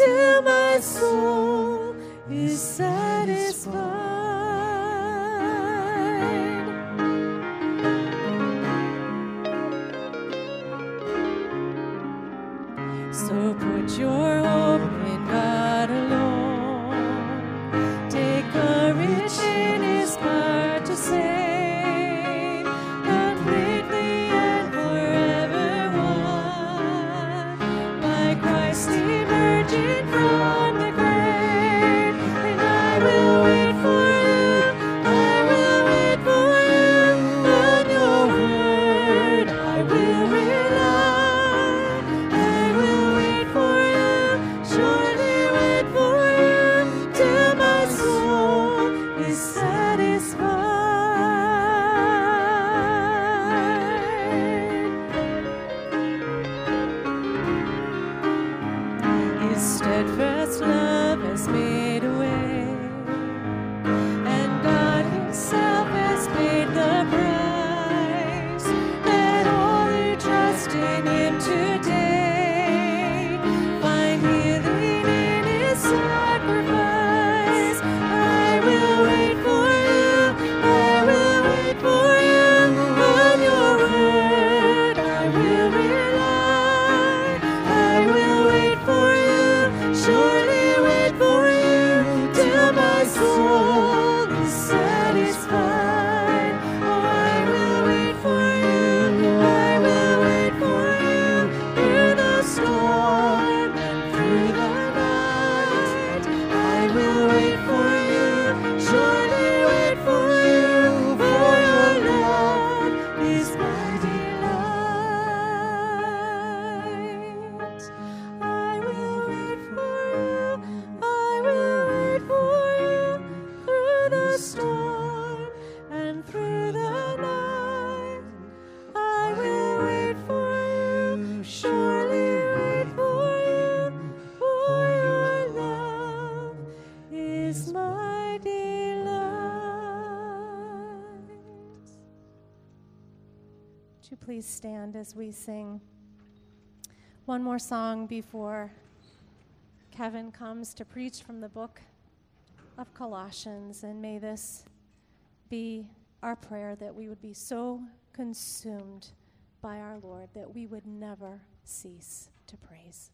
to my soul is please stand as we sing one more song before Kevin comes to preach from the book of Colossians? And may this be our prayer that we would be so consumed by our Lord that we would never cease to praise.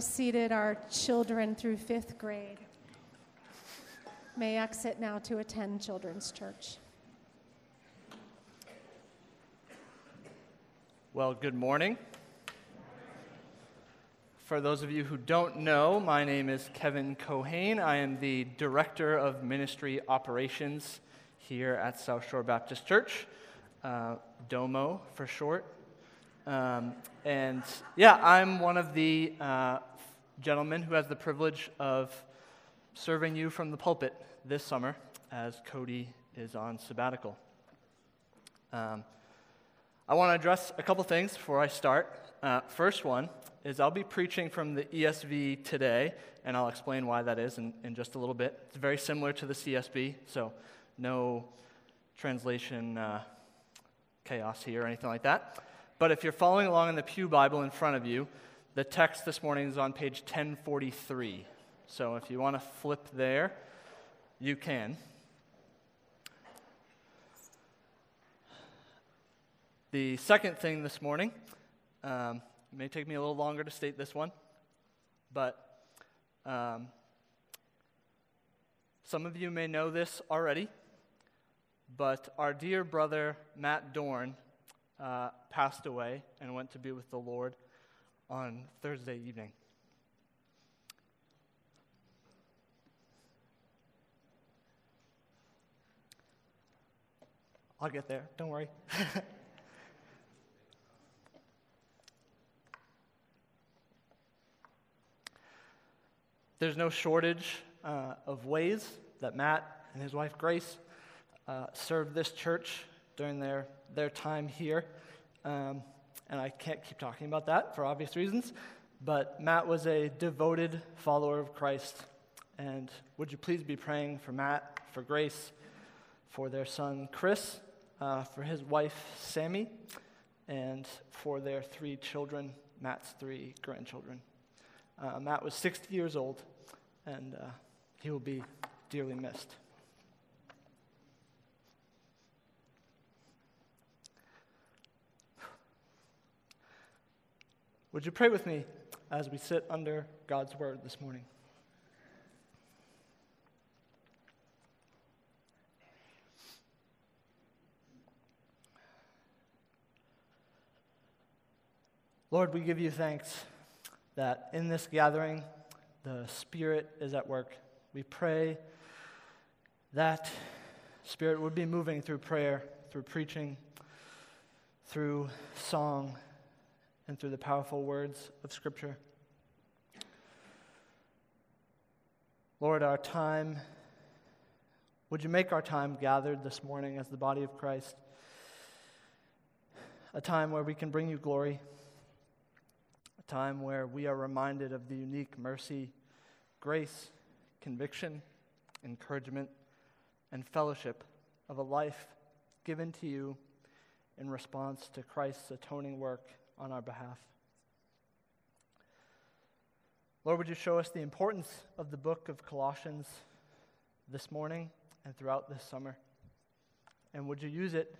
Seated, our children through fifth grade may exit now to attend Children's Church. Well, good morning. For those of you who don't know, my name is Kevin Cohane. I am the Director of Ministry Operations here at South Shore Baptist Church, uh, DOMO for short. Um, and yeah, I'm one of the uh, gentlemen who has the privilege of serving you from the pulpit this summer as Cody is on sabbatical. Um, I want to address a couple things before I start. Uh, first one is I'll be preaching from the ESV today, and I'll explain why that is in, in just a little bit. It's very similar to the CSB, so no translation uh, chaos here or anything like that. But if you're following along in the Pew Bible in front of you, the text this morning is on page 1043. So if you want to flip there, you can. The second thing this morning, um, may take me a little longer to state this one, but um, some of you may know this already, but our dear brother Matt Dorn uh, passed away and went to be with the Lord on Thursday evening. I'll get there, don't worry. There's no shortage uh, of ways that Matt and his wife Grace uh, served this church during their, their time here. Um, and I can't keep talking about that for obvious reasons. But Matt was a devoted follower of Christ. And would you please be praying for Matt, for Grace, for their son Chris, uh, for his wife Sammy, and for their three children, Matt's three grandchildren. Uh, Matt was 60 years old, and uh, he will be dearly missed. Would you pray with me as we sit under God's word this morning? Lord, we give you thanks that in this gathering, the Spirit is at work. We pray that Spirit would be moving through prayer, through preaching, through song, and through the powerful words of Scripture. Lord, our time, would you make our time gathered this morning as the body of Christ a time where we can bring you glory? A time where we are reminded of the unique mercy, grace, conviction, encouragement, and fellowship of a life given to you in response to Christ's atoning work on our behalf. Lord, would you show us the importance of the book of Colossians this morning and throughout this summer? And would you use it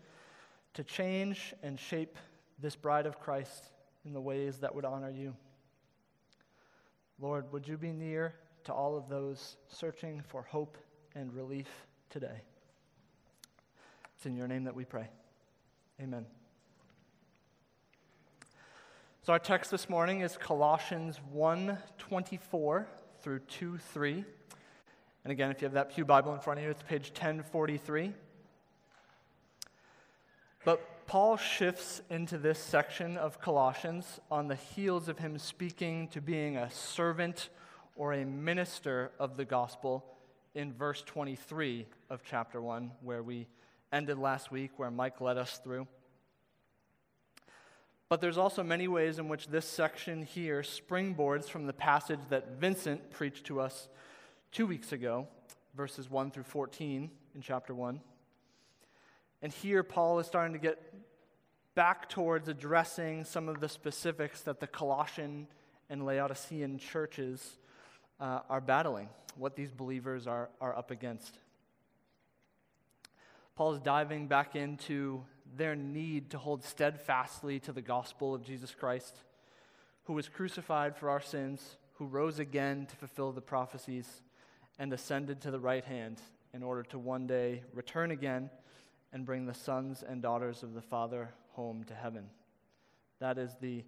to change and shape this bride of Christ in the ways that would honor you. Lord, would you be near to all of those searching for hope and relief today? It's in your name that we pray. Amen. So our text this morning is Colossians 1:24 through 2:3. And again, if you have that Pew Bible in front of you, it's page 1043. But Paul shifts into this section of Colossians on the heels of him speaking to being a servant or a minister of the gospel in verse 23 of chapter 1, where we ended last week, where Mike led us through. But there's also many ways in which this section here springboards from the passage that Vincent preached to us two weeks ago, verses 1 through 14 in chapter 1. And here, Paul is starting to get back towards addressing some of the specifics that the Colossian and Laodicean churches uh, are battling, what these believers are, are up against. Paul is diving back into their need to hold steadfastly to the gospel of Jesus Christ, who was crucified for our sins, who rose again to fulfill the prophecies, and ascended to the right hand in order to one day return again and bring the sons and daughters of the Father home to heaven. That is the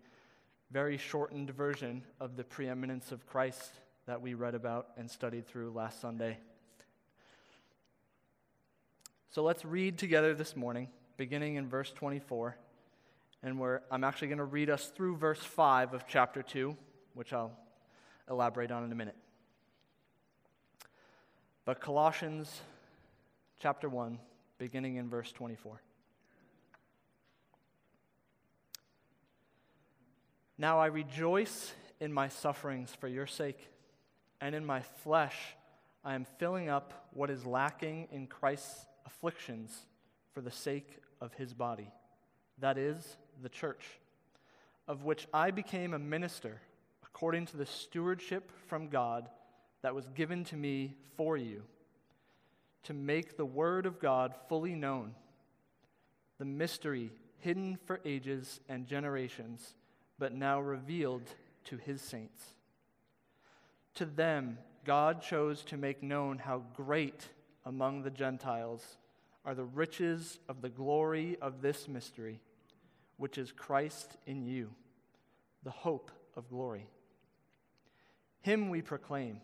very shortened version of the preeminence of Christ that we read about and studied through last Sunday. So let's read together this morning, beginning in verse 24. And where I'm actually going to read us through verse 5 of chapter 2, which I'll elaborate on in a minute. But Colossians chapter 1, beginning in verse 24. Now I rejoice in my sufferings for your sake, and in my flesh I am filling up what is lacking in Christ's afflictions for the sake of his body, that is, the church, of which I became a minister according to the stewardship from God that was given to me for you, to make the word of God fully known, the mystery hidden for ages and generations, but now revealed to his saints. To them, God chose to make known how great among the Gentiles are the riches of the glory of this mystery, which is Christ in you, the hope of glory. Him we proclaim,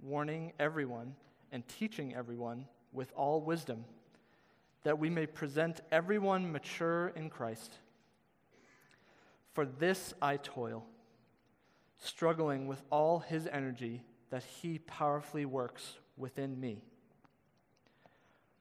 warning everyone and teaching everyone with all wisdom, that we may present everyone mature in Christ. For this I toil, struggling with all his energy that he powerfully works within me.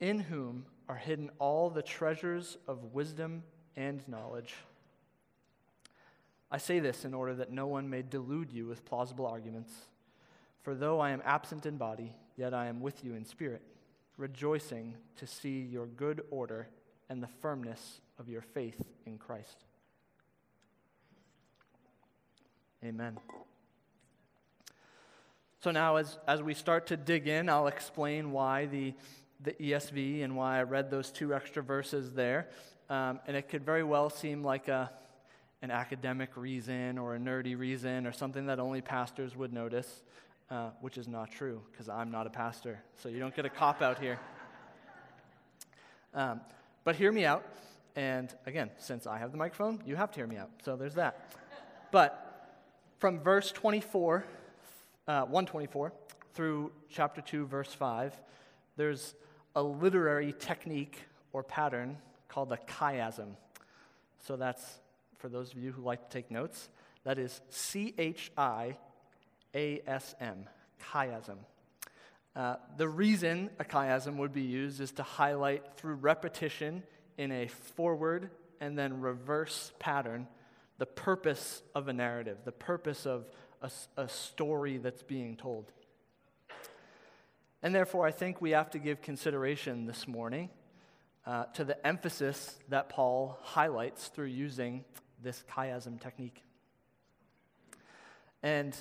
in whom are hidden all the treasures of wisdom and knowledge. I say this in order that no one may delude you with plausible arguments. For though I am absent in body, yet I am with you in spirit, rejoicing to see your good order and the firmness of your faith in Christ. Amen. So now, as, as we start to dig in, I'll explain why the the ESV and why I read those two extra verses there. Um, and it could very well seem like a, an academic reason or a nerdy reason or something that only pastors would notice, uh, which is not true because I'm not a pastor. So you don't get a cop out here. Um, but hear me out. And again, since I have the microphone, you have to hear me out. So there's that. But from verse 24, uh, 124, through chapter 2, verse 5, there's a literary technique or pattern called a chiasm. So that's, for those of you who like to take notes, that is C H I A S M, chiasm. Uh, the reason a chiasm would be used is to highlight through repetition in a forward and then reverse pattern the purpose of a narrative, the purpose of a, a story that's being told. And therefore, I think we have to give consideration this morning uh, to the emphasis that Paul highlights through using this chiasm technique. And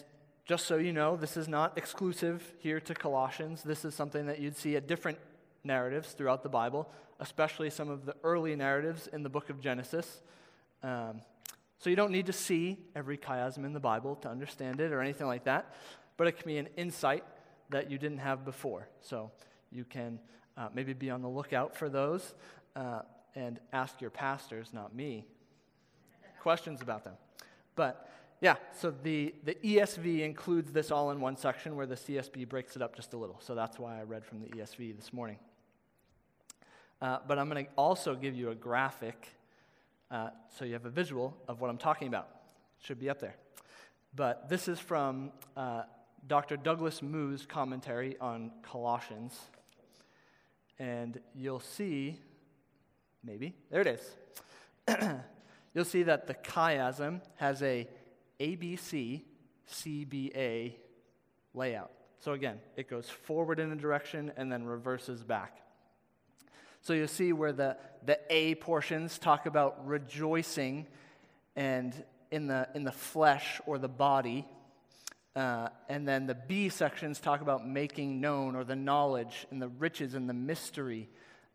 just so you know, this is not exclusive here to Colossians. This is something that you'd see at different narratives throughout the Bible, especially some of the early narratives in the book of Genesis. Um, so you don't need to see every chiasm in the Bible to understand it or anything like that, but it can be an insight that you didn't have before. So you can uh, maybe be on the lookout for those uh, and ask your pastors, not me, questions about them. But yeah, so the, the ESV includes this all in one section where the CSB breaks it up just a little. So that's why I read from the ESV this morning. Uh, but I'm going to also give you a graphic uh, so you have a visual of what I'm talking about. It should be up there. But this is from uh, Dr. Douglas Moo's commentary on Colossians. And you'll see, maybe, there it is. you'll see that the chiasm has a ABC CBA layout. So again, it goes forward in a direction and then reverses back. So you'll see where the, the A portions talk about rejoicing and in the, in the flesh or the body. Uh, and then the B sections talk about making known or the knowledge and the riches and the mystery.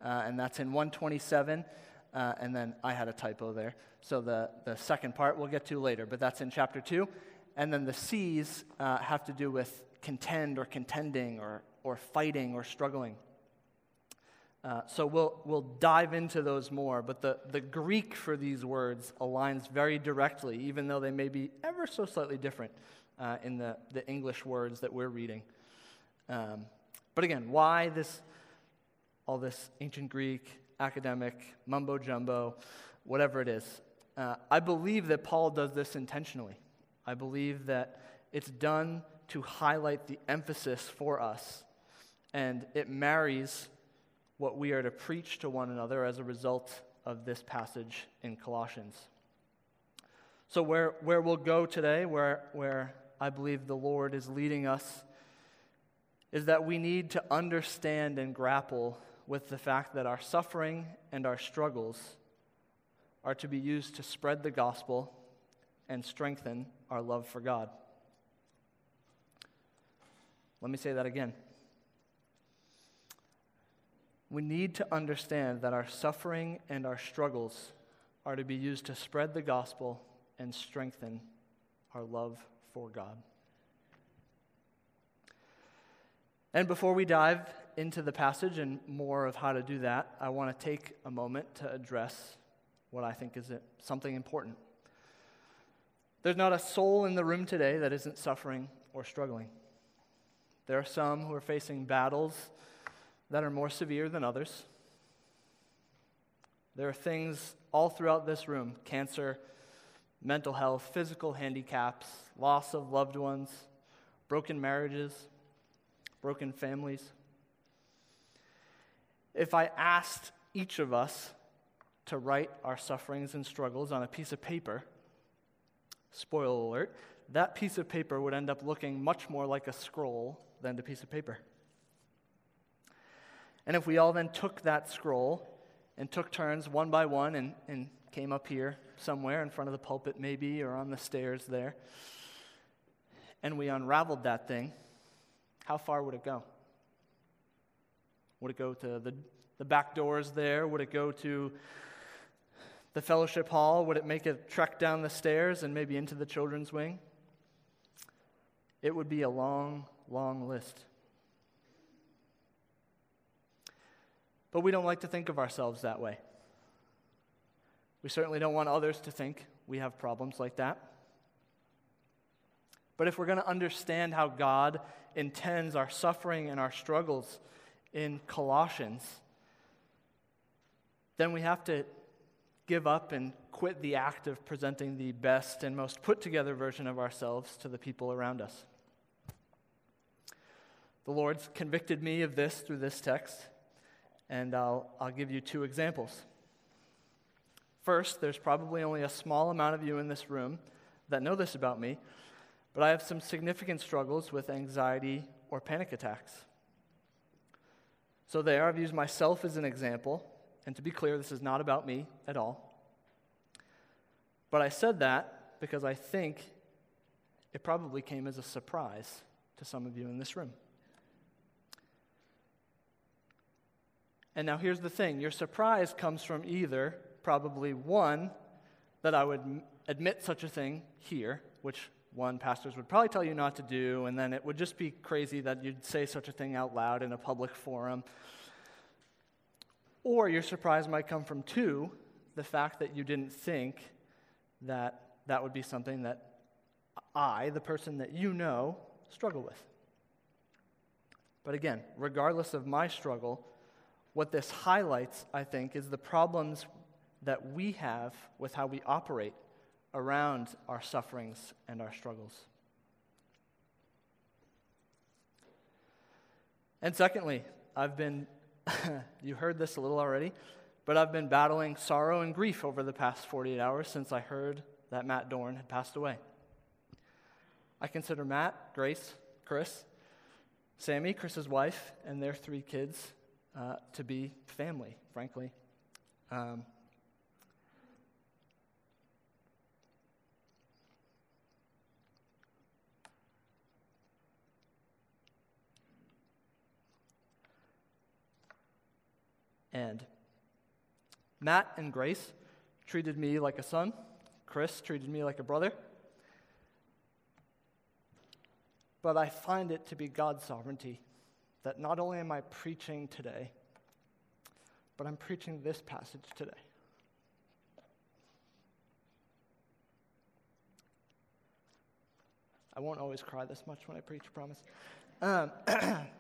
Uh, and that's in 127. Uh, and then I had a typo there. So the, the second part we'll get to later, but that's in chapter 2. And then the C's uh, have to do with contend or contending or, or fighting or struggling. Uh, so we'll, we'll dive into those more, but the, the Greek for these words aligns very directly, even though they may be ever so slightly different uh, in the, the English words that we're reading. Um, but again, why this, all this ancient Greek, academic, mumbo jumbo, whatever it is? Uh, I believe that Paul does this intentionally. I believe that it's done to highlight the emphasis for us, and it marries what we are to preach to one another as a result of this passage in Colossians. So, where, where we'll go today, where, where I believe the Lord is leading us, is that we need to understand and grapple with the fact that our suffering and our struggles are to be used to spread the gospel and strengthen our love for God. Let me say that again. We need to understand that our suffering and our struggles are to be used to spread the gospel and strengthen our love for God. And before we dive into the passage and more of how to do that, I want to take a moment to address what I think is something important. There's not a soul in the room today that isn't suffering or struggling. There are some who are facing battles that are more severe than others. There are things all throughout this room cancer, mental health, physical handicaps, loss of loved ones, broken marriages, broken families. If I asked each of us to write our sufferings and struggles on a piece of paper, spoiler alert, that piece of paper would end up looking much more like a scroll than a piece of paper. And if we all then took that scroll and took turns one by one and, and came up here somewhere in front of the pulpit, maybe, or on the stairs there, and we unraveled that thing, how far would it go? Would it go to the, the back doors there? Would it go to the fellowship hall? Would it make a trek down the stairs and maybe into the children's wing? It would be a long, long list. But we don't like to think of ourselves that way. We certainly don't want others to think we have problems like that. But if we're going to understand how God intends our suffering and our struggles in Colossians, then we have to give up and quit the act of presenting the best and most put together version of ourselves to the people around us. The Lord's convicted me of this through this text, and I'll, I'll give you two examples. First, there's probably only a small amount of you in this room that know this about me, but I have some significant struggles with anxiety or panic attacks. So, there, I've used myself as an example, and to be clear, this is not about me at all. But I said that because I think it probably came as a surprise to some of you in this room. And now here's the thing your surprise comes from either, probably one, that I would admit such a thing here, which one, pastors would probably tell you not to do, and then it would just be crazy that you'd say such a thing out loud in a public forum. Or your surprise might come from two, the fact that you didn't think that that would be something that I, the person that you know, struggle with. But again, regardless of my struggle, what this highlights, I think, is the problems that we have with how we operate around our sufferings and our struggles. And secondly, I've been, you heard this a little already, but I've been battling sorrow and grief over the past 48 hours since I heard that Matt Dorn had passed away. I consider Matt, Grace, Chris, Sammy, Chris's wife, and their three kids uh, to be family, frankly. Um, and Matt and Grace treated me like a son. Chris treated me like a brother. But I find it to be God's sovereignty that not only am I preaching today, but I'm preaching this passage today. I won't always cry this much when I preach, I promise. Um,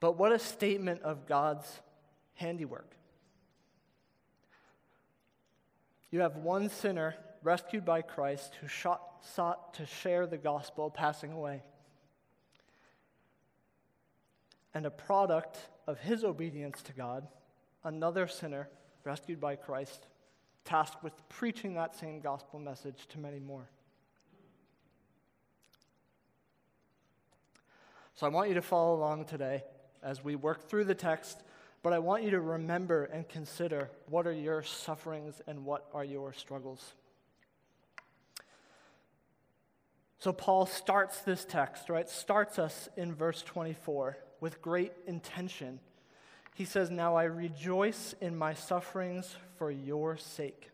but what a statement of God's handiwork. You have one sinner rescued by Christ who shot, sought to share the gospel passing away. And a product of his obedience to God, another sinner rescued by Christ, tasked with preaching that same gospel message to many more. So I want you to follow along today as we work through the text but I want you to remember and consider what are your sufferings and what are your struggles. So, Paul starts this text, right? Starts us in verse 24 with great intention. He says, Now I rejoice in my sufferings for your sake.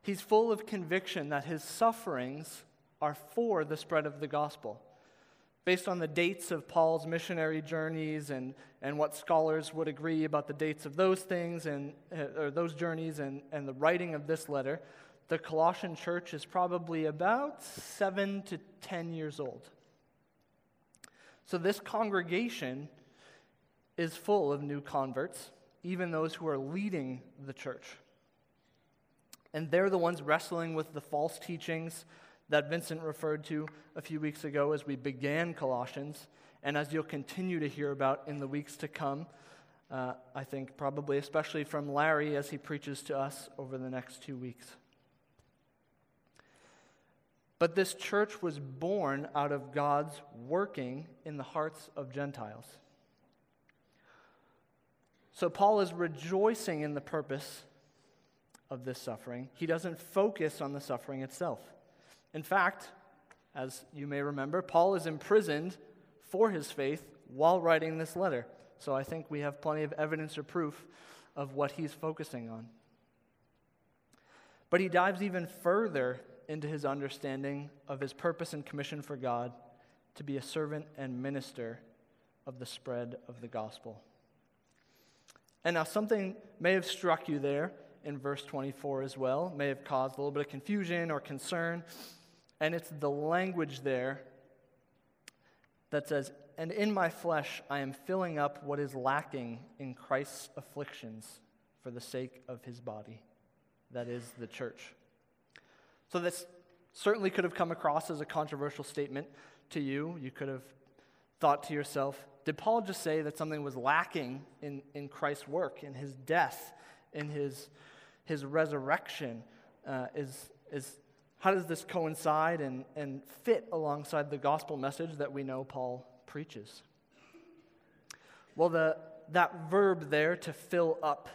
He's full of conviction that his sufferings are for the spread of the gospel based on the dates of Paul's missionary journeys and, and what scholars would agree about the dates of those things and uh, or those journeys and, and the writing of this letter, the Colossian church is probably about seven to ten years old. So this congregation is full of new converts, even those who are leading the church. And they're the ones wrestling with the false teachings that Vincent referred to a few weeks ago as we began Colossians, and as you'll continue to hear about in the weeks to come. Uh, I think probably especially from Larry as he preaches to us over the next two weeks. But this church was born out of God's working in the hearts of Gentiles. So Paul is rejoicing in the purpose of this suffering. He doesn't focus on the suffering itself. In fact, as you may remember, Paul is imprisoned for his faith while writing this letter. So I think we have plenty of evidence or proof of what he's focusing on. But he dives even further into his understanding of his purpose and commission for God to be a servant and minister of the spread of the gospel. And now, something may have struck you there in verse 24 as well, may have caused a little bit of confusion or concern. And it's the language there that says, And in my flesh I am filling up what is lacking in Christ's afflictions for the sake of his body, that is the church. So this certainly could have come across as a controversial statement to you. You could have thought to yourself, did Paul just say that something was lacking in, in Christ's work, in his death, in his, his resurrection? Uh, is, is how does this coincide and, and fit alongside the gospel message that we know Paul preaches? Well, the, that verb there to fill up,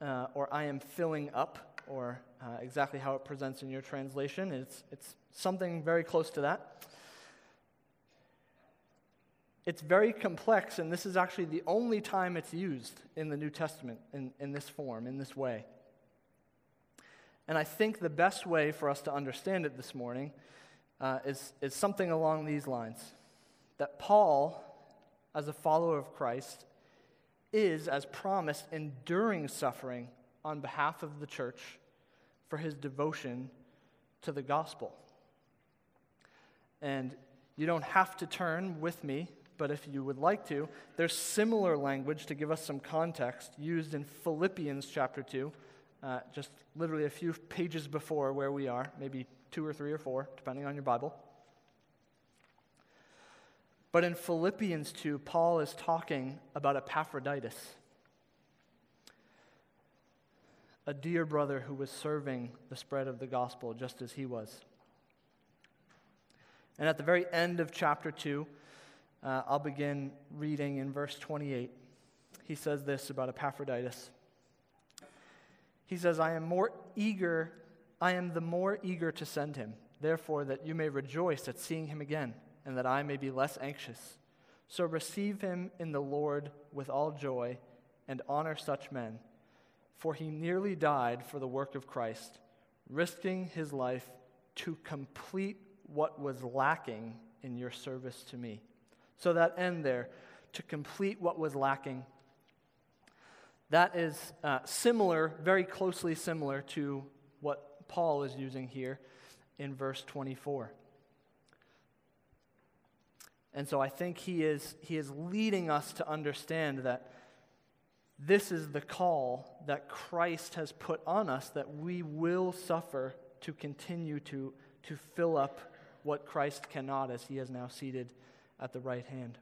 uh, or I am filling up, or uh, exactly how it presents in your translation, it's, it's something very close to that. It's very complex, and this is actually the only time it's used in the New Testament in, in this form, in this way. And I think the best way for us to understand it this morning uh, is, is something along these lines that Paul, as a follower of Christ, is, as promised, enduring suffering on behalf of the church for his devotion to the gospel. And you don't have to turn with me, but if you would like to, there's similar language to give us some context used in Philippians chapter 2 uh, just literally a few pages before where we are, maybe two or three or four, depending on your Bible. But in Philippians 2, Paul is talking about Epaphroditus, a dear brother who was serving the spread of the gospel just as he was. And at the very end of chapter 2, uh, I'll begin reading in verse 28. He says this about Epaphroditus. He says, I am more eager, I am the more eager to send him, therefore, that you may rejoice at seeing him again, and that I may be less anxious. So receive him in the Lord with all joy, and honor such men, for he nearly died for the work of Christ, risking his life to complete what was lacking in your service to me. So that end there, to complete what was lacking, that is uh, similar, very closely similar to what Paul is using here in verse 24. And so I think he is, he is leading us to understand that this is the call that Christ has put on us that we will suffer to continue to, to fill up what Christ cannot as he is now seated at the right hand.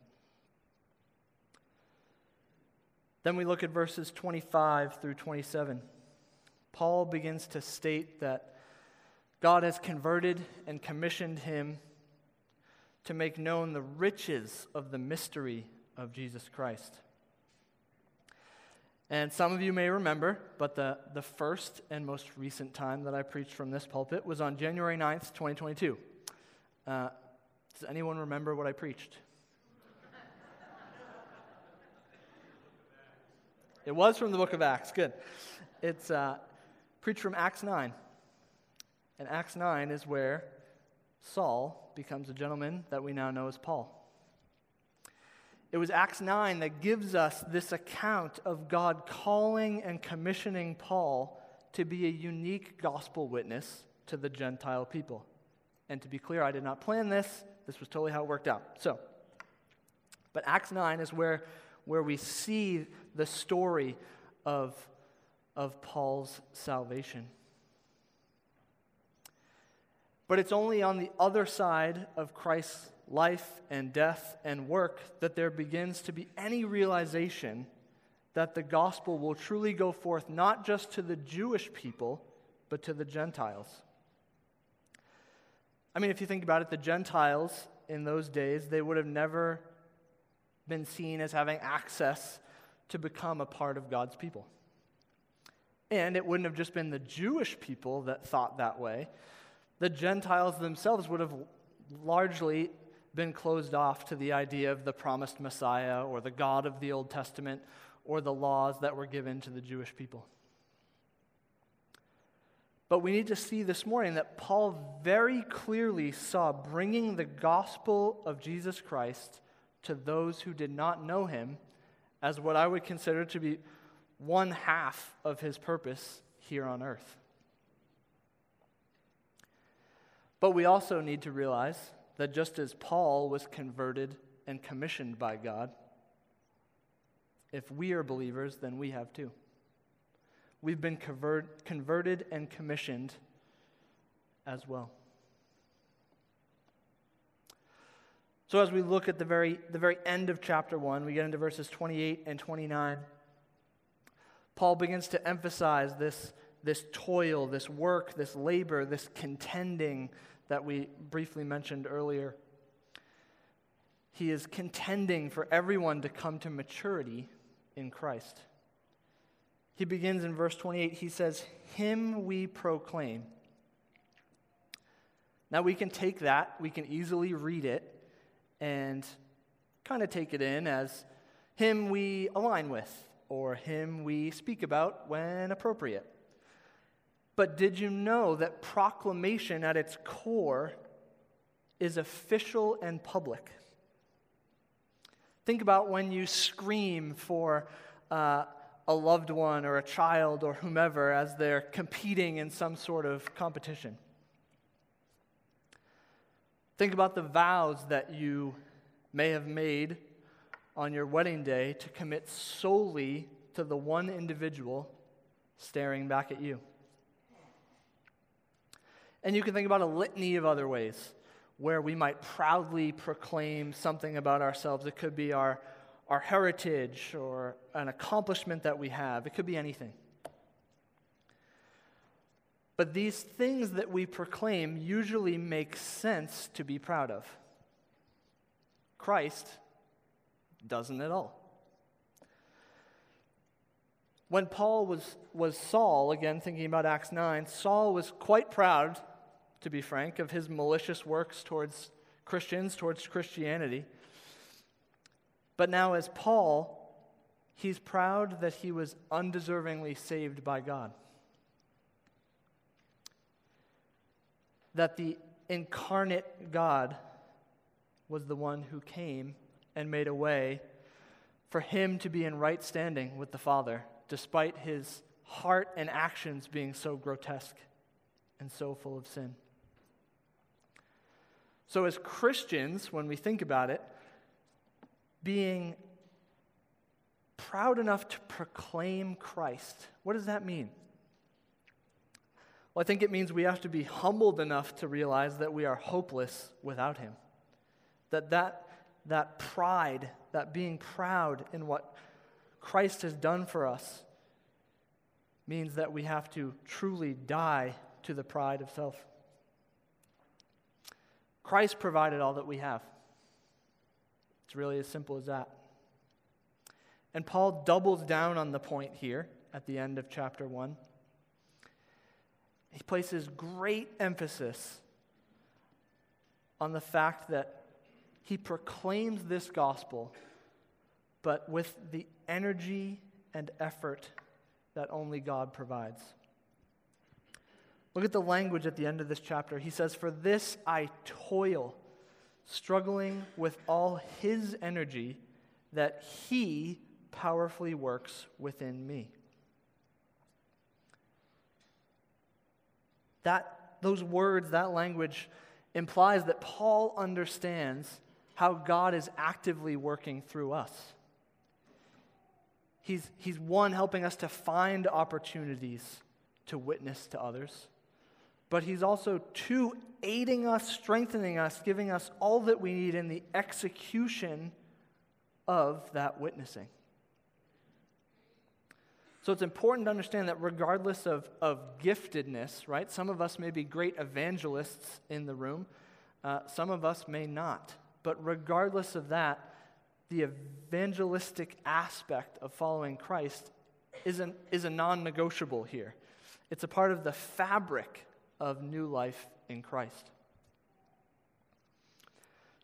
Then we look at verses 25 through 27. Paul begins to state that God has converted and commissioned him to make known the riches of the mystery of Jesus Christ. And some of you may remember, but the, the first and most recent time that I preached from this pulpit was on January 9th, 2022. Uh, does anyone remember what I preached? It was from the book of Acts. Good. It's uh, preached from Acts 9. And Acts 9 is where Saul becomes a gentleman that we now know as Paul. It was Acts 9 that gives us this account of God calling and commissioning Paul to be a unique gospel witness to the Gentile people. And to be clear, I did not plan this. This was totally how it worked out. So, but Acts 9 is where, where we see the story of, of Paul's salvation. But it's only on the other side of Christ's life and death and work that there begins to be any realization that the gospel will truly go forth not just to the Jewish people, but to the Gentiles. I mean, if you think about it, the Gentiles in those days, they would have never been seen as having access to become a part of God's people. And it wouldn't have just been the Jewish people that thought that way. The Gentiles themselves would have largely been closed off to the idea of the promised Messiah or the God of the Old Testament or the laws that were given to the Jewish people. But we need to see this morning that Paul very clearly saw bringing the gospel of Jesus Christ to those who did not know him as what I would consider to be one half of his purpose here on earth. But we also need to realize that just as Paul was converted and commissioned by God, if we are believers, then we have too. We've been convert, converted and commissioned as well. So, as we look at the very, the very end of chapter 1, we get into verses 28 and 29. Paul begins to emphasize this, this toil, this work, this labor, this contending that we briefly mentioned earlier. He is contending for everyone to come to maturity in Christ. He begins in verse 28. He says, Him we proclaim. Now we can take that, we can easily read it and kind of take it in as Him we align with or Him we speak about when appropriate. But did you know that proclamation at its core is official and public? Think about when you scream for uh, a loved one or a child or whomever as they're competing in some sort of competition. Think about the vows that you may have made on your wedding day to commit solely to the one individual staring back at you. And you can think about a litany of other ways where we might proudly proclaim something about ourselves. It could be our our heritage or an accomplishment that we have. It could be anything. But these things that we proclaim usually make sense to be proud of. Christ doesn't at all. When Paul was, was Saul, again thinking about Acts 9, Saul was quite proud, to be frank, of his malicious works towards Christians, towards Christianity. But now, as Paul, he's proud that he was undeservingly saved by God. That the incarnate God was the one who came and made a way for him to be in right standing with the Father, despite his heart and actions being so grotesque and so full of sin. So, as Christians, when we think about it, being proud enough to proclaim Christ, what does that mean? Well, I think it means we have to be humbled enough to realize that we are hopeless without Him. That that, that pride, that being proud in what Christ has done for us, means that we have to truly die to the pride of self. Christ provided all that we have. It's really as simple as that. And Paul doubles down on the point here at the end of chapter 1. He places great emphasis on the fact that he proclaims this gospel, but with the energy and effort that only God provides. Look at the language at the end of this chapter. He says, For this I toil, struggling with all his energy that he powerfully works within me. That, those words, that language implies that Paul understands how God is actively working through us. He's, he's one, helping us to find opportunities to witness to others but He's also, two, aiding us, strengthening us, giving us all that we need in the execution of that witnessing. So it's important to understand that regardless of, of giftedness, right? Some of us may be great evangelists in the room, uh, some of us may not. But regardless of that, the evangelistic aspect of following Christ is, an, is a non negotiable here. It's a part of the fabric of new life in Christ.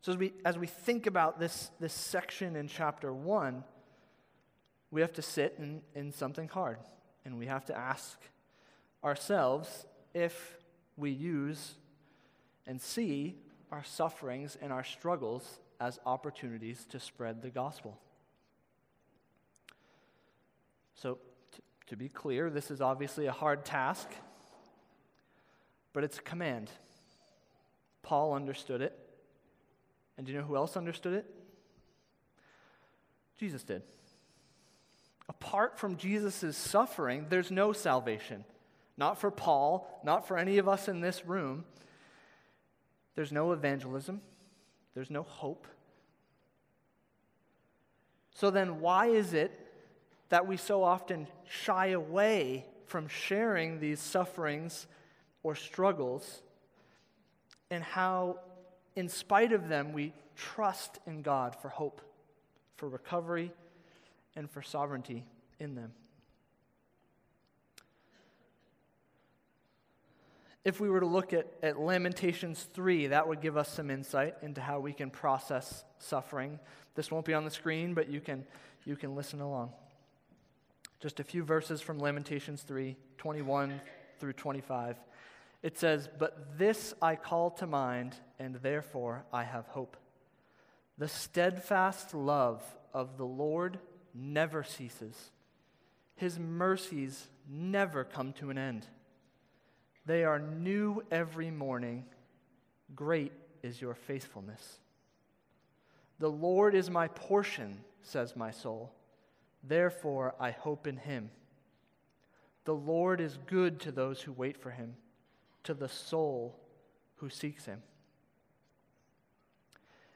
So, as we, as we think about this, this section in chapter 1, we have to sit in, in something hard. And we have to ask ourselves if we use and see our sufferings and our struggles as opportunities to spread the gospel. So, t- to be clear, this is obviously a hard task but it's a command. Paul understood it. And do you know who else understood it? Jesus did. Apart from Jesus' suffering, there's no salvation. Not for Paul, not for any of us in this room. There's no evangelism, there's no hope. So then, why is it that we so often shy away from sharing these sufferings or struggles, and how, in spite of them, we trust in God for hope, for recovery, and for sovereignty in them. If we were to look at, at Lamentations 3, that would give us some insight into how we can process suffering. This won't be on the screen, but you can, you can listen along. Just a few verses from Lamentations 3 21 through 25. It says, But this I call to mind, and therefore I have hope. The steadfast love of the Lord never ceases, His mercies never come to an end. They are new every morning. Great is your faithfulness. The Lord is my portion, says my soul. Therefore I hope in Him. The Lord is good to those who wait for Him to the soul who seeks him.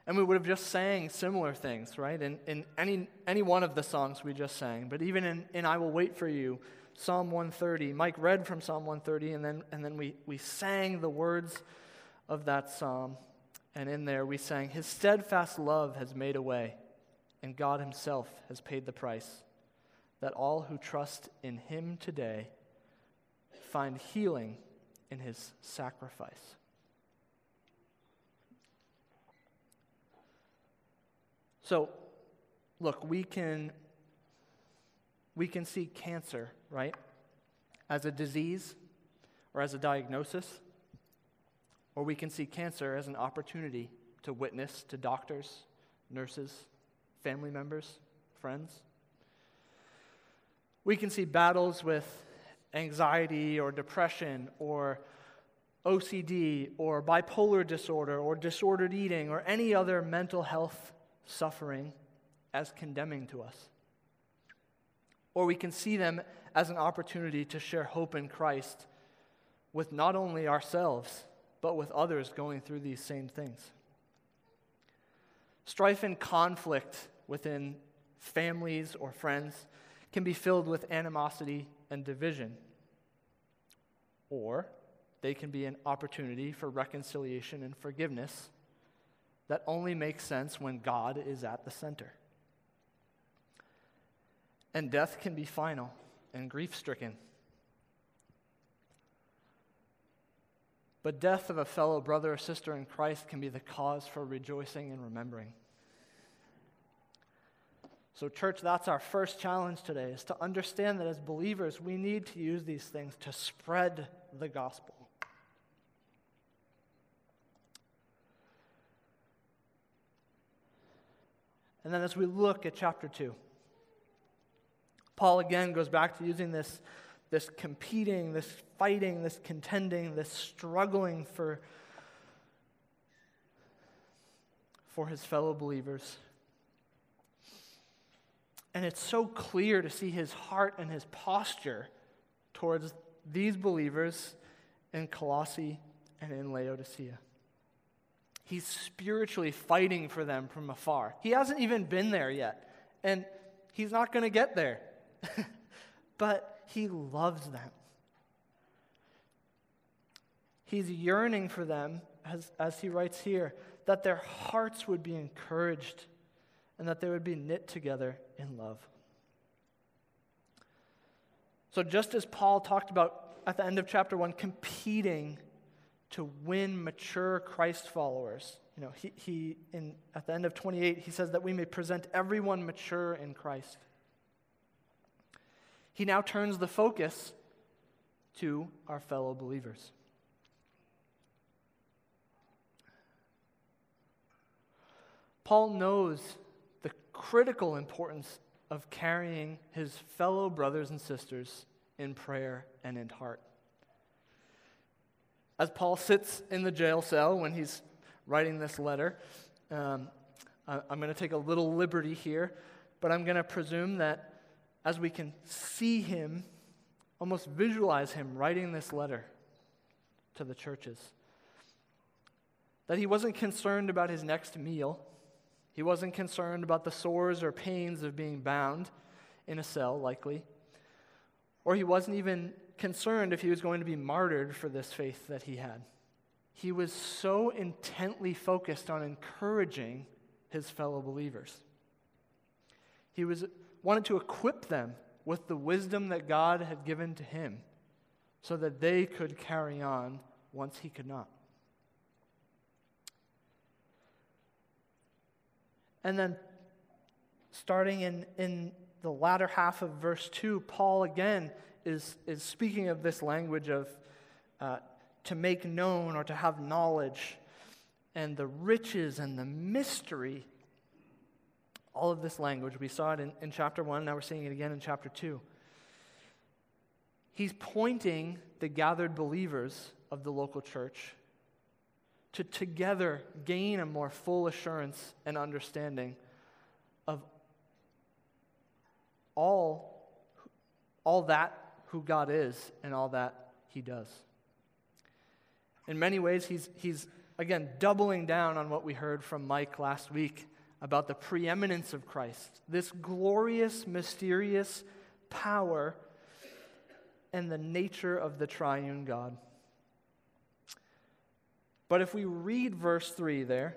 And we would have just sang similar things, right? In, in any, any one of the songs we just sang. But even in, in I Will Wait for You, Psalm 130. Mike read from Psalm 130, and then, and then we, we sang the words of that psalm. And in there we sang, His steadfast love has made a way, and God Himself has paid the price, that all who trust in Him today find healing in His sacrifice. So, look, we can we can see cancer, right, as a disease or as a diagnosis, or we can see cancer as an opportunity to witness to doctors, nurses, family members, friends. We can see battles with anxiety or depression or OCD or bipolar disorder or disordered eating or any other mental health suffering as condemning to us. Or we can see them as an opportunity to share hope in Christ with not only ourselves, but with others going through these same things. Strife and conflict within families or friends can be filled with animosity and division. Or they can be an opportunity for reconciliation and forgiveness that only makes sense when God is at the center. And death can be final and grief stricken. But death of a fellow brother or sister in Christ can be the cause for rejoicing and remembering. So, church, that's our first challenge today is to understand that as believers, we need to use these things to spread the gospel. And then as we look at chapter 2, Paul again goes back to using this, this competing, this fighting, this contending, this struggling for, for his fellow believers. And it's so clear to see his heart and his posture towards these believers in Colossae and in Laodicea. He's spiritually fighting for them from afar. He hasn't even been there yet, and he's not going to get there. but he loves them. He's yearning for them, as, as he writes here, that their hearts would be encouraged and that they would be knit together in love. So, just as Paul talked about at the end of chapter 1, competing to win mature Christ followers, you know, he, he in, at the end of 28, he says that we may present everyone mature in Christ. He now turns the focus to our fellow believers. Paul knows the critical importance of carrying his fellow brothers and sisters in prayer and in heart. As Paul sits in the jail cell when he's writing this letter, um, I'm going to take a little liberty here, but I'm going to presume that as we can see him, almost visualize him writing this letter to the churches. That he wasn't concerned about his next meal, he wasn't concerned about the sores or pains of being bound in a cell, likely. Or he wasn't even concerned if he was going to be martyred for this faith that he had. He was so intently focused on encouraging his fellow believers. He was wanted to equip them with the wisdom that God had given to him so that they could carry on once he could not. And then, starting in, in the latter half of verse 2, Paul again is, is speaking of this language of uh, to make known or to have knowledge and the riches and the mystery all of this language. We saw it in, in chapter 1, now we're seeing it again in chapter 2. He's pointing the gathered believers of the local church to together gain a more full assurance and understanding of all, all that who God is and all that He does. In many ways, he's, he's again doubling down on what we heard from Mike last week about the preeminence of Christ, this glorious, mysterious power and the nature of the triune God. But if we read verse 3 there,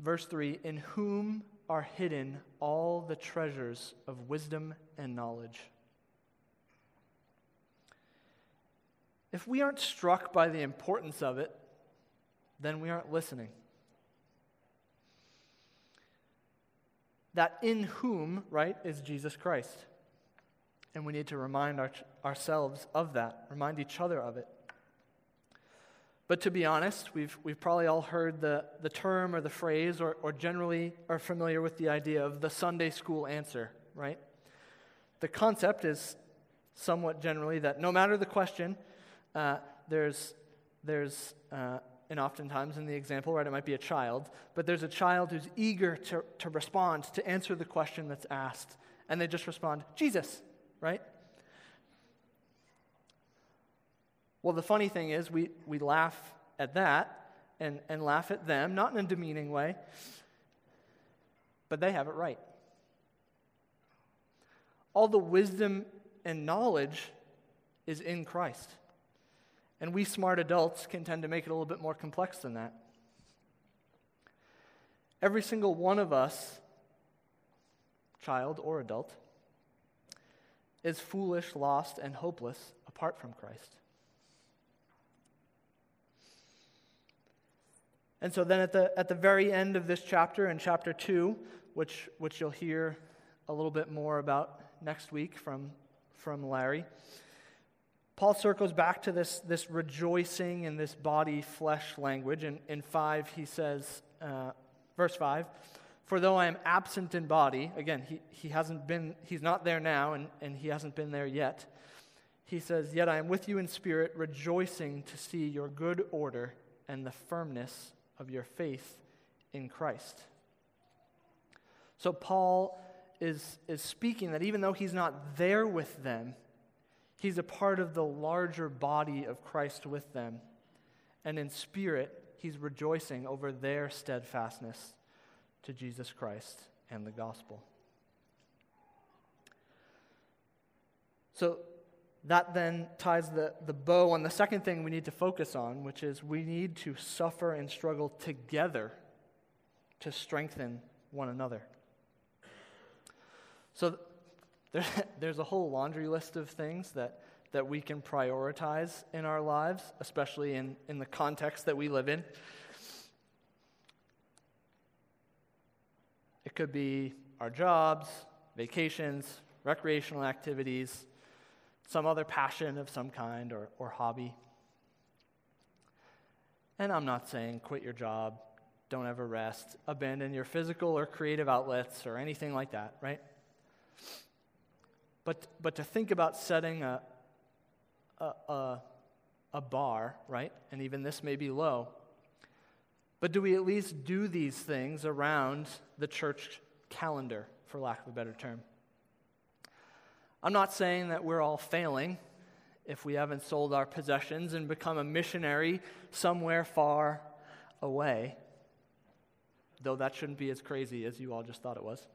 verse 3 In whom are hidden all the treasures of wisdom and knowledge. If we aren't struck by the importance of it, then we aren't listening. That in whom, right, is Jesus Christ. And we need to remind our, ourselves of that, remind each other of it. But to be honest, we've, we've probably all heard the, the term or the phrase, or, or generally are familiar with the idea of the Sunday school answer, right? The concept is somewhat generally that no matter the question, uh, there's, there's uh, and oftentimes in the example, right, it might be a child, but there's a child who's eager to, to respond, to answer the question that's asked, and they just respond, Jesus, right? Well, the funny thing is, we, we laugh at that and, and laugh at them, not in a demeaning way, but they have it right. All the wisdom and knowledge is in Christ. And we smart adults can tend to make it a little bit more complex than that. Every single one of us, child or adult, is foolish, lost, and hopeless apart from Christ. And so then at the, at the very end of this chapter, in chapter 2, which, which you'll hear a little bit more about next week from, from Larry, Paul circles back to this, this rejoicing in this body flesh language. And in 5, he says, uh, verse 5, For though I am absent in body, again, he, he hasn't been, he's not there now, and, and he hasn't been there yet. He says, Yet I am with you in spirit, rejoicing to see your good order and the firmness of your faith in Christ. So, Paul is, is speaking that even though he's not there with them, he's a part of the larger body of Christ with them. And in spirit, he's rejoicing over their steadfastness to Jesus Christ and the gospel. So, that then ties the, the bow on the second thing we need to focus on, which is we need to suffer and struggle together to strengthen one another. So there, there's a whole laundry list of things that, that we can prioritize in our lives, especially in, in the context that we live in. It could be our jobs, vacations, recreational activities some other passion of some kind or, or hobby. And I'm not saying quit your job, don't ever rest, abandon your physical or creative outlets or anything like that, right? But, but to think about setting a, a, a, a bar, right? And even this may be low. But do we at least do these things around the church calendar, for lack of a better term? I'm not saying that we're all failing if we haven't sold our possessions and become a missionary somewhere far away, though that shouldn't be as crazy as you all just thought it was.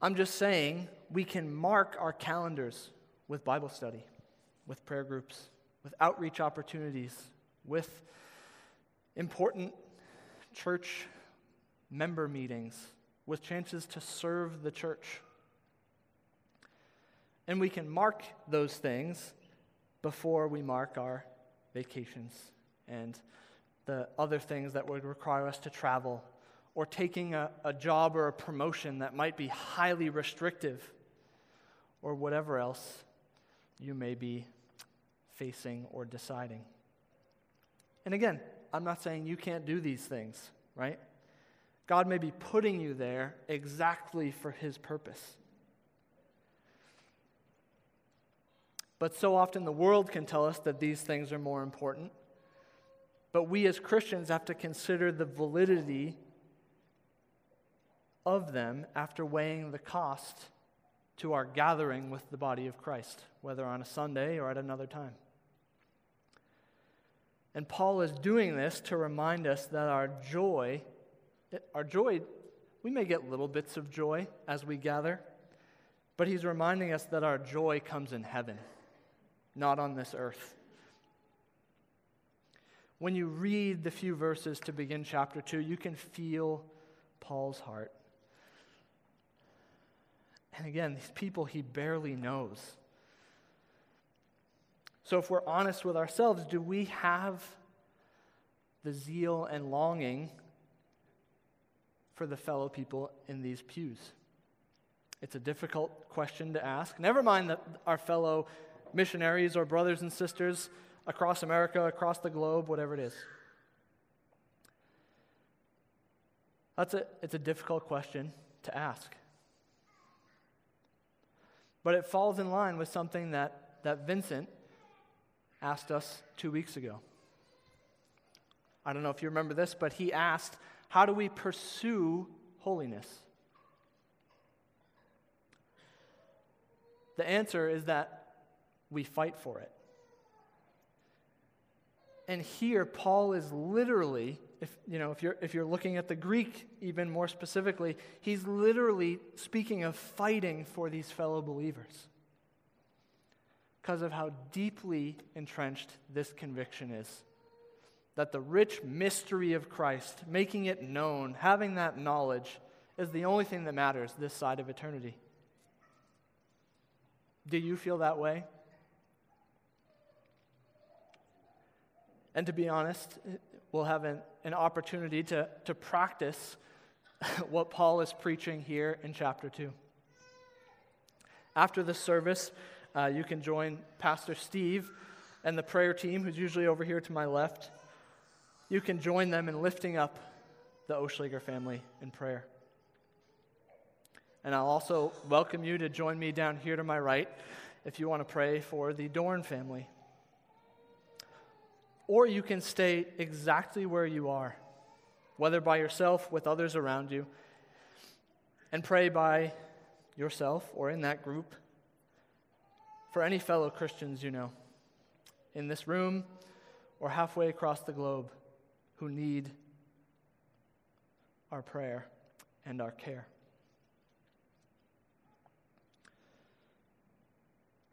I'm just saying we can mark our calendars with Bible study, with prayer groups, with outreach opportunities, with important church member meetings, with chances to serve the church. And we can mark those things before we mark our vacations and the other things that would require us to travel or taking a, a job or a promotion that might be highly restrictive or whatever else you may be facing or deciding. And again, I'm not saying you can't do these things, right? God may be putting you there exactly for his purpose. But so often the world can tell us that these things are more important. But we as Christians have to consider the validity of them after weighing the cost to our gathering with the body of Christ, whether on a Sunday or at another time. And Paul is doing this to remind us that our joy, our joy, we may get little bits of joy as we gather, But he's reminding us that our joy comes in heaven, not on this earth. When you read the few verses to begin chapter 2, you can feel Paul's heart. And again, these people he barely knows. So, if we're honest with ourselves, do we have the zeal and longing for the fellow people in these pews? It's a difficult question to ask. Never mind that our fellow missionaries or brothers and sisters across America, across the globe, whatever it is. That's a, it's a difficult question to ask. But it falls in line with something that, that Vincent asked us two weeks ago. I don't know if you remember this, but he asked, How do we pursue holiness? The answer is that we fight for it. And here, Paul is literally, if, you know, if, you're, if you're looking at the Greek even more specifically, he's literally speaking of fighting for these fellow believers because of how deeply entrenched this conviction is. That the rich mystery of Christ, making it known, having that knowledge, is the only thing that matters this side of eternity. Do you feel that way? And to be honest, we'll have an, an opportunity to, to practice what Paul is preaching here in chapter 2. After the service, uh, you can join Pastor Steve and the prayer team, who's usually over here to my left. You can join them in lifting up the Oschlager family in prayer. And I'll also welcome you to join me down here to my right if you want to pray for the Dorn family. Or you can stay exactly where you are, whether by yourself, with others around you, and pray by yourself or in that group for any fellow Christians you know in this room or halfway across the globe who need our prayer and our care.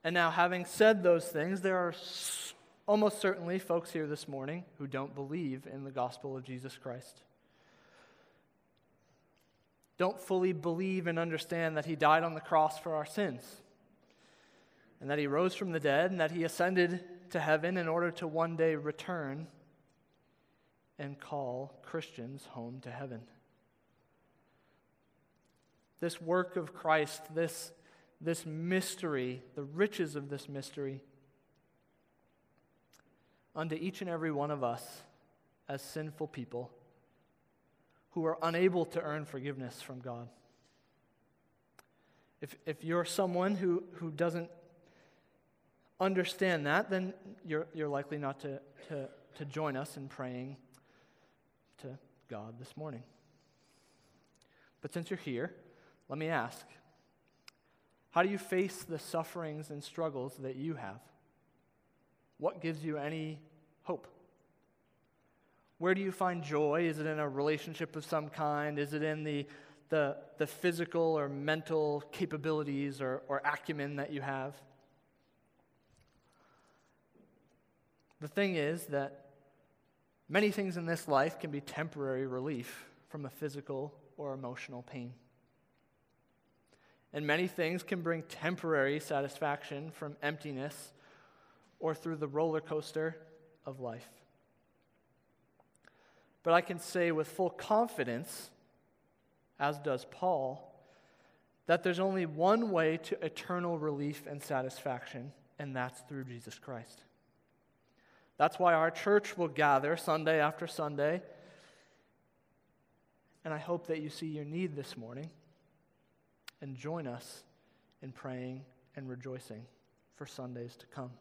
And now, having said those things, there are almost certainly folks here this morning who don't believe in the gospel of Jesus Christ. Don't fully believe and understand that he died on the cross for our sins, and that he rose from the dead, and that he ascended to heaven in order to one day return and call Christians home to heaven. This work of Christ, this this mystery, the riches of this mystery, unto each and every one of us as sinful people who are unable to earn forgiveness from God. If, if you're someone who, who doesn't understand that, then you're, you're likely not to, to, to join us in praying to God this morning. But since you're here, let me ask how do you face the sufferings and struggles that you have? What gives you any hope? Where do you find joy? Is it in a relationship of some kind? Is it in the, the, the physical or mental capabilities or, or acumen that you have? The thing is that many things in this life can be temporary relief from a physical or emotional pain and many things can bring temporary satisfaction from emptiness or through the roller coaster of life. But I can say with full confidence, as does Paul, that there's only one way to eternal relief and satisfaction, and that's through Jesus Christ. That's why our church will gather Sunday after Sunday. And I hope that you see your need this morning and join us in praying and rejoicing for Sundays to come.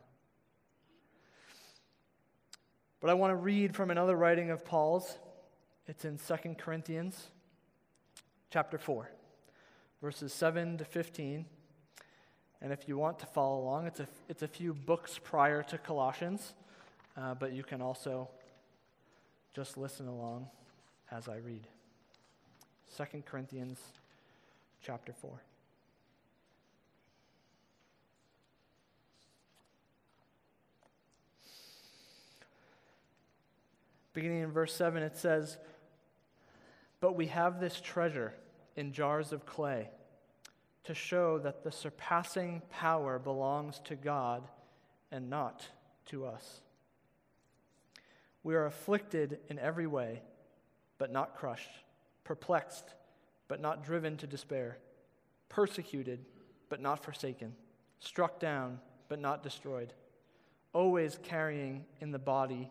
But I want to read from another writing of Paul's. It's in 2 Corinthians chapter 4, verses 7 to 15. And if you want to follow along, it's a, it's a few books prior to Colossians, uh, but you can also just listen along as I read. 2 Corinthians chapter 4. Beginning in verse 7, it says, But we have this treasure in jars of clay to show that the surpassing power belongs to God and not to us. We are afflicted in every way, but not crushed, perplexed, but not driven to despair, persecuted, but not forsaken, struck down, but not destroyed, always carrying in the body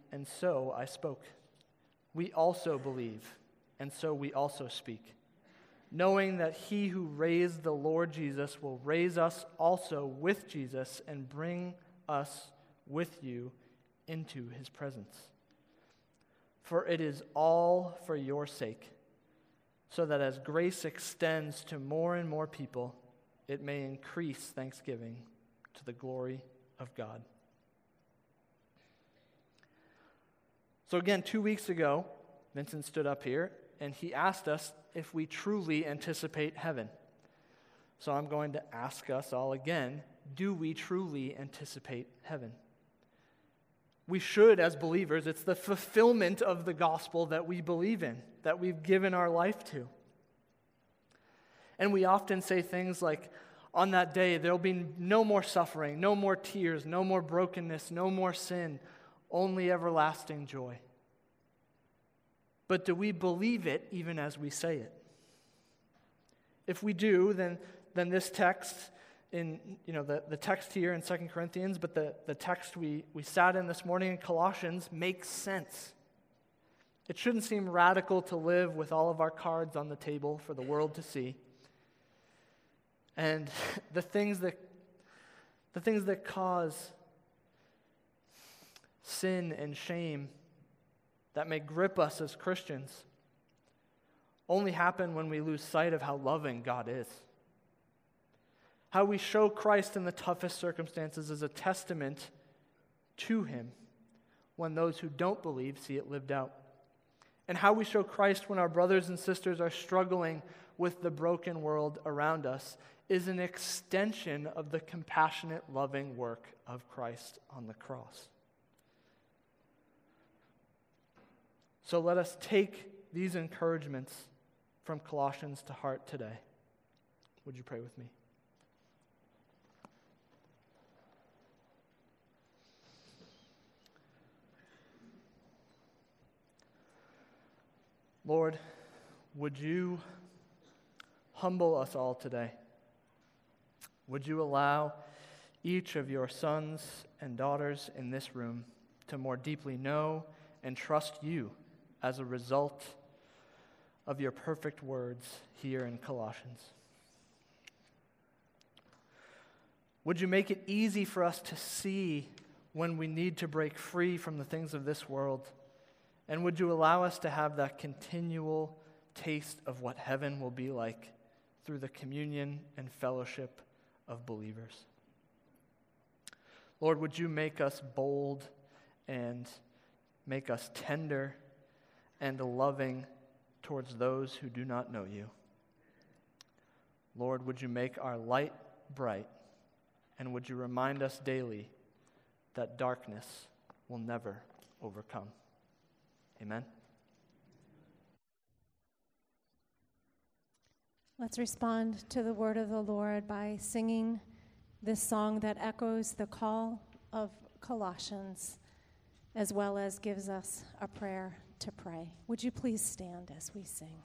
and so I spoke. We also believe, and so we also speak knowing that he who raised the Lord Jesus will raise us also with Jesus and bring us with you into his presence. For it is all for your sake, so that as grace extends to more and more people, it may increase thanksgiving to the glory of God. So, again, two weeks ago, Vincent stood up here and he asked us if we truly anticipate heaven. So I'm going to ask us all again do we truly anticipate heaven? We should, as believers, it's the fulfillment of the gospel that we believe in, that we've given our life to. And we often say things like, on that day, there'll be no more suffering, no more tears, no more brokenness, no more sin, only everlasting joy. But do we believe it even as we say it? If we do, then, then this text in you know the, the text here in 2 Corinthians, but the, the text we, we sat in this morning in Colossians makes sense. It shouldn't seem radical to live with all of our cards on the table for the world to see. And the things that the things that cause sin and shame that may grip us as Christians only happen when we lose sight of how loving God is. How we show Christ in the toughest circumstances is a testament to Him when those who don't believe see it lived out. And how we show Christ when our brothers and sisters are struggling with the broken world around us is an extension of the compassionate, loving work of Christ on the cross. So let us take these encouragements from Colossians to heart today. Would you pray with me? Lord, would you humble us all today? Would you allow each of your sons and daughters in this room to more deeply know and trust you? As a result of your perfect words here in Colossians. Would you make it easy for us to see when we need to break free from the things of this world? And would you allow us to have that continual taste of what heaven will be like through the communion and fellowship of believers? Lord, would you make us bold and make us tender and loving towards those who do not know you. Lord, would you make our light bright, and would you remind us daily that darkness will never overcome? Amen. Let's respond to the word of the Lord by singing this song that echoes the call of Colossians, as well as gives us a prayer to pray. Would you please stand as we sing?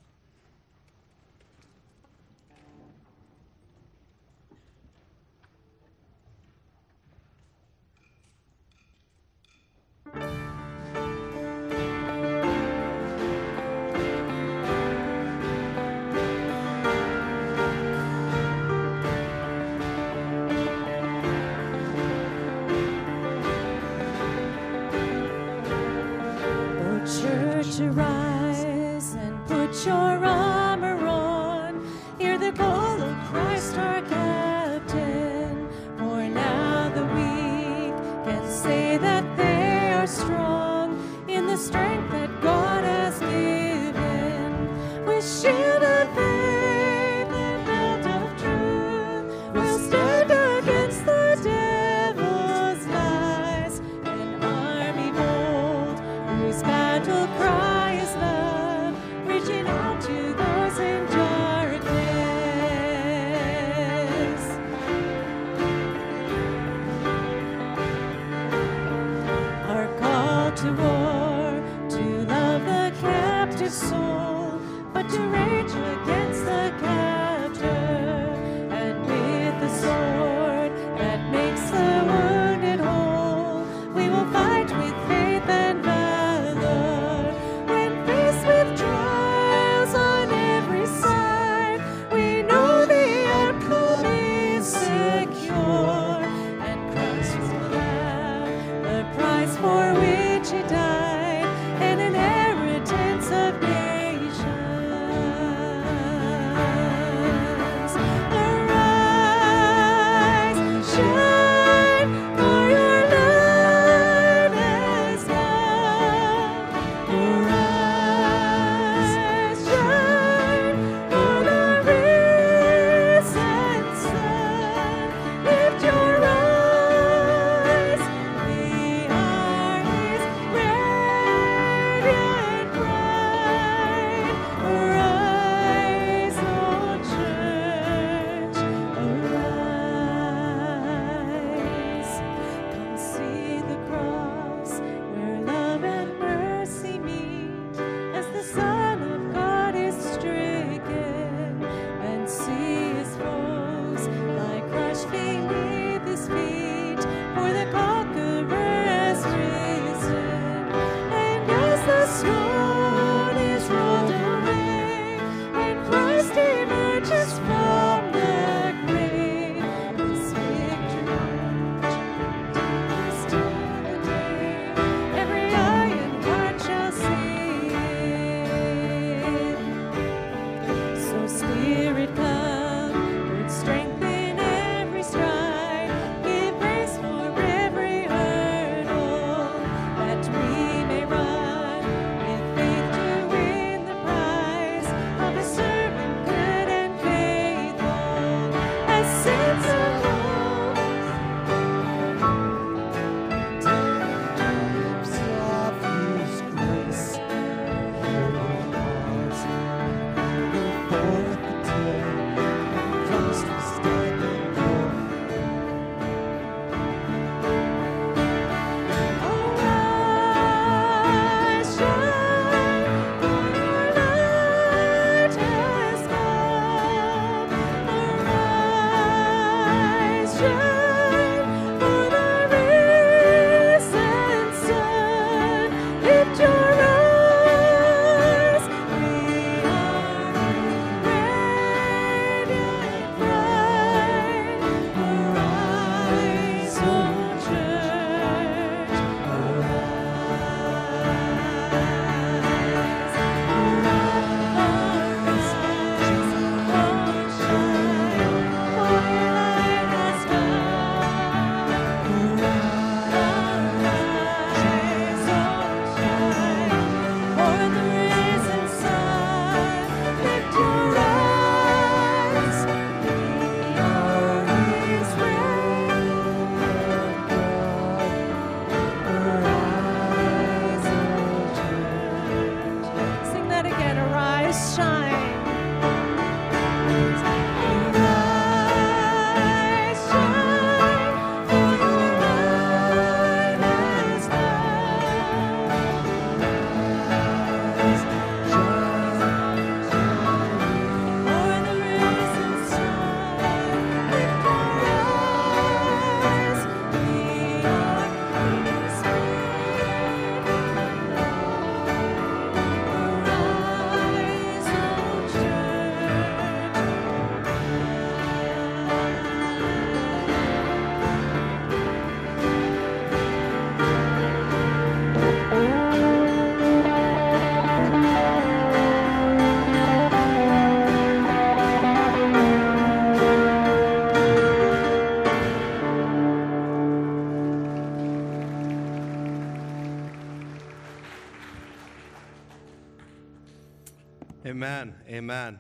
Amen. Amen.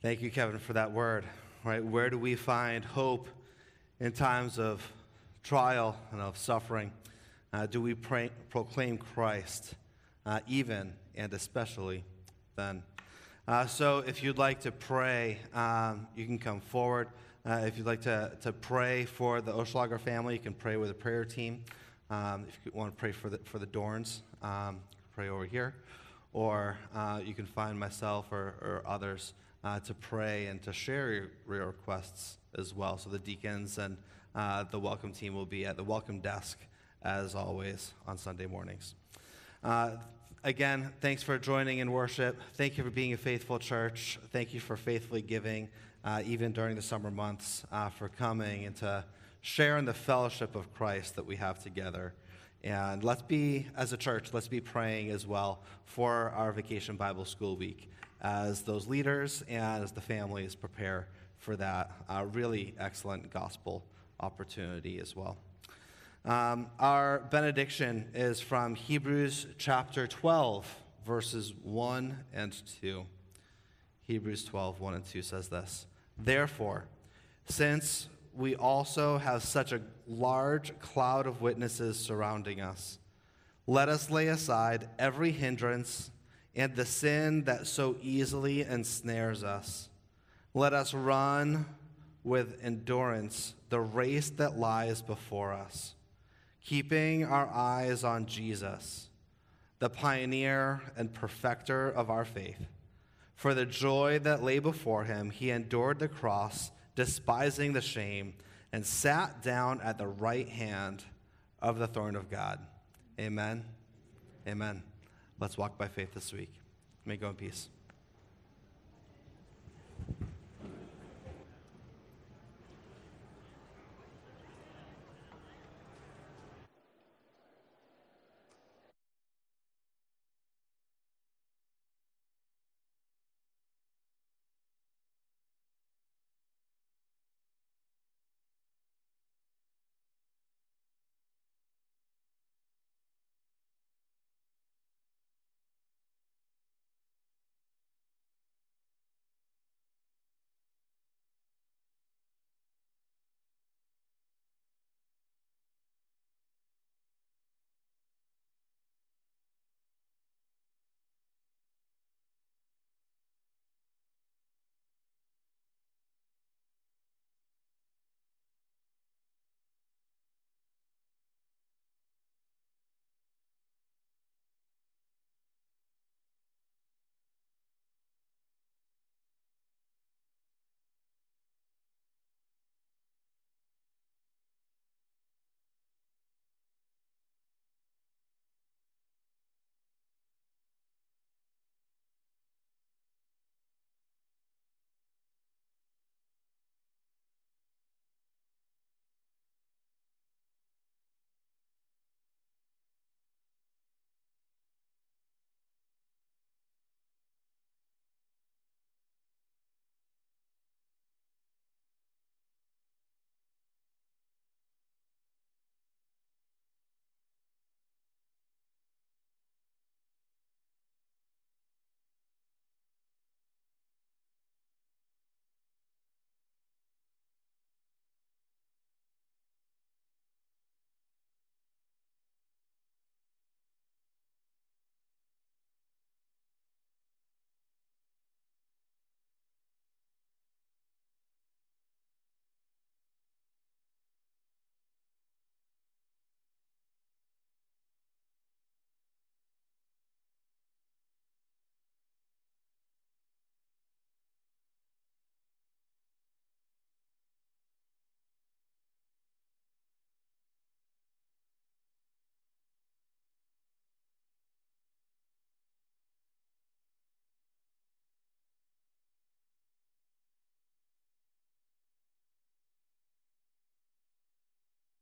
Thank you, Kevin, for that word. Right? Where do we find hope in times of trial and of suffering? Uh, do we pray, proclaim Christ, uh, even and especially then? Uh, so, if you'd like to pray, um, you can come forward. Uh, if you'd like to, to pray for the Oschlager family, you can pray with a prayer team. Um, if you want to pray for the, for the Dorns, um, pray over here or uh, you can find myself or, or others uh, to pray and to share your, requests as well. So the deacons and uh, the welcome team will be at the welcome desk as always on Sunday mornings. Uh, again, thanks for joining in worship. Thank you for being a faithful church. Thank you for faithfully giving, uh, even during the summer months, uh, for coming and to share in the fellowship of Christ that we have together. And let's be, as a church, let's be praying as well for our Vacation Bible School Week as those leaders and as the families prepare for that uh, really excellent gospel opportunity as well. Um, our benediction is from Hebrews chapter 12, verses 1 and 2. Hebrews 12, 1 and 2 says this Therefore, since we also have such a large cloud of witnesses surrounding us. Let us lay aside every hindrance and the sin that so easily ensnares us. Let us run with endurance the race that lies before us, keeping our eyes on Jesus, the pioneer and perfecter of our faith. For the joy that lay before him, he endured the cross despising the shame, and sat down at the right hand of the throne of God. Amen. Amen. Let's walk by faith this week. May go in peace.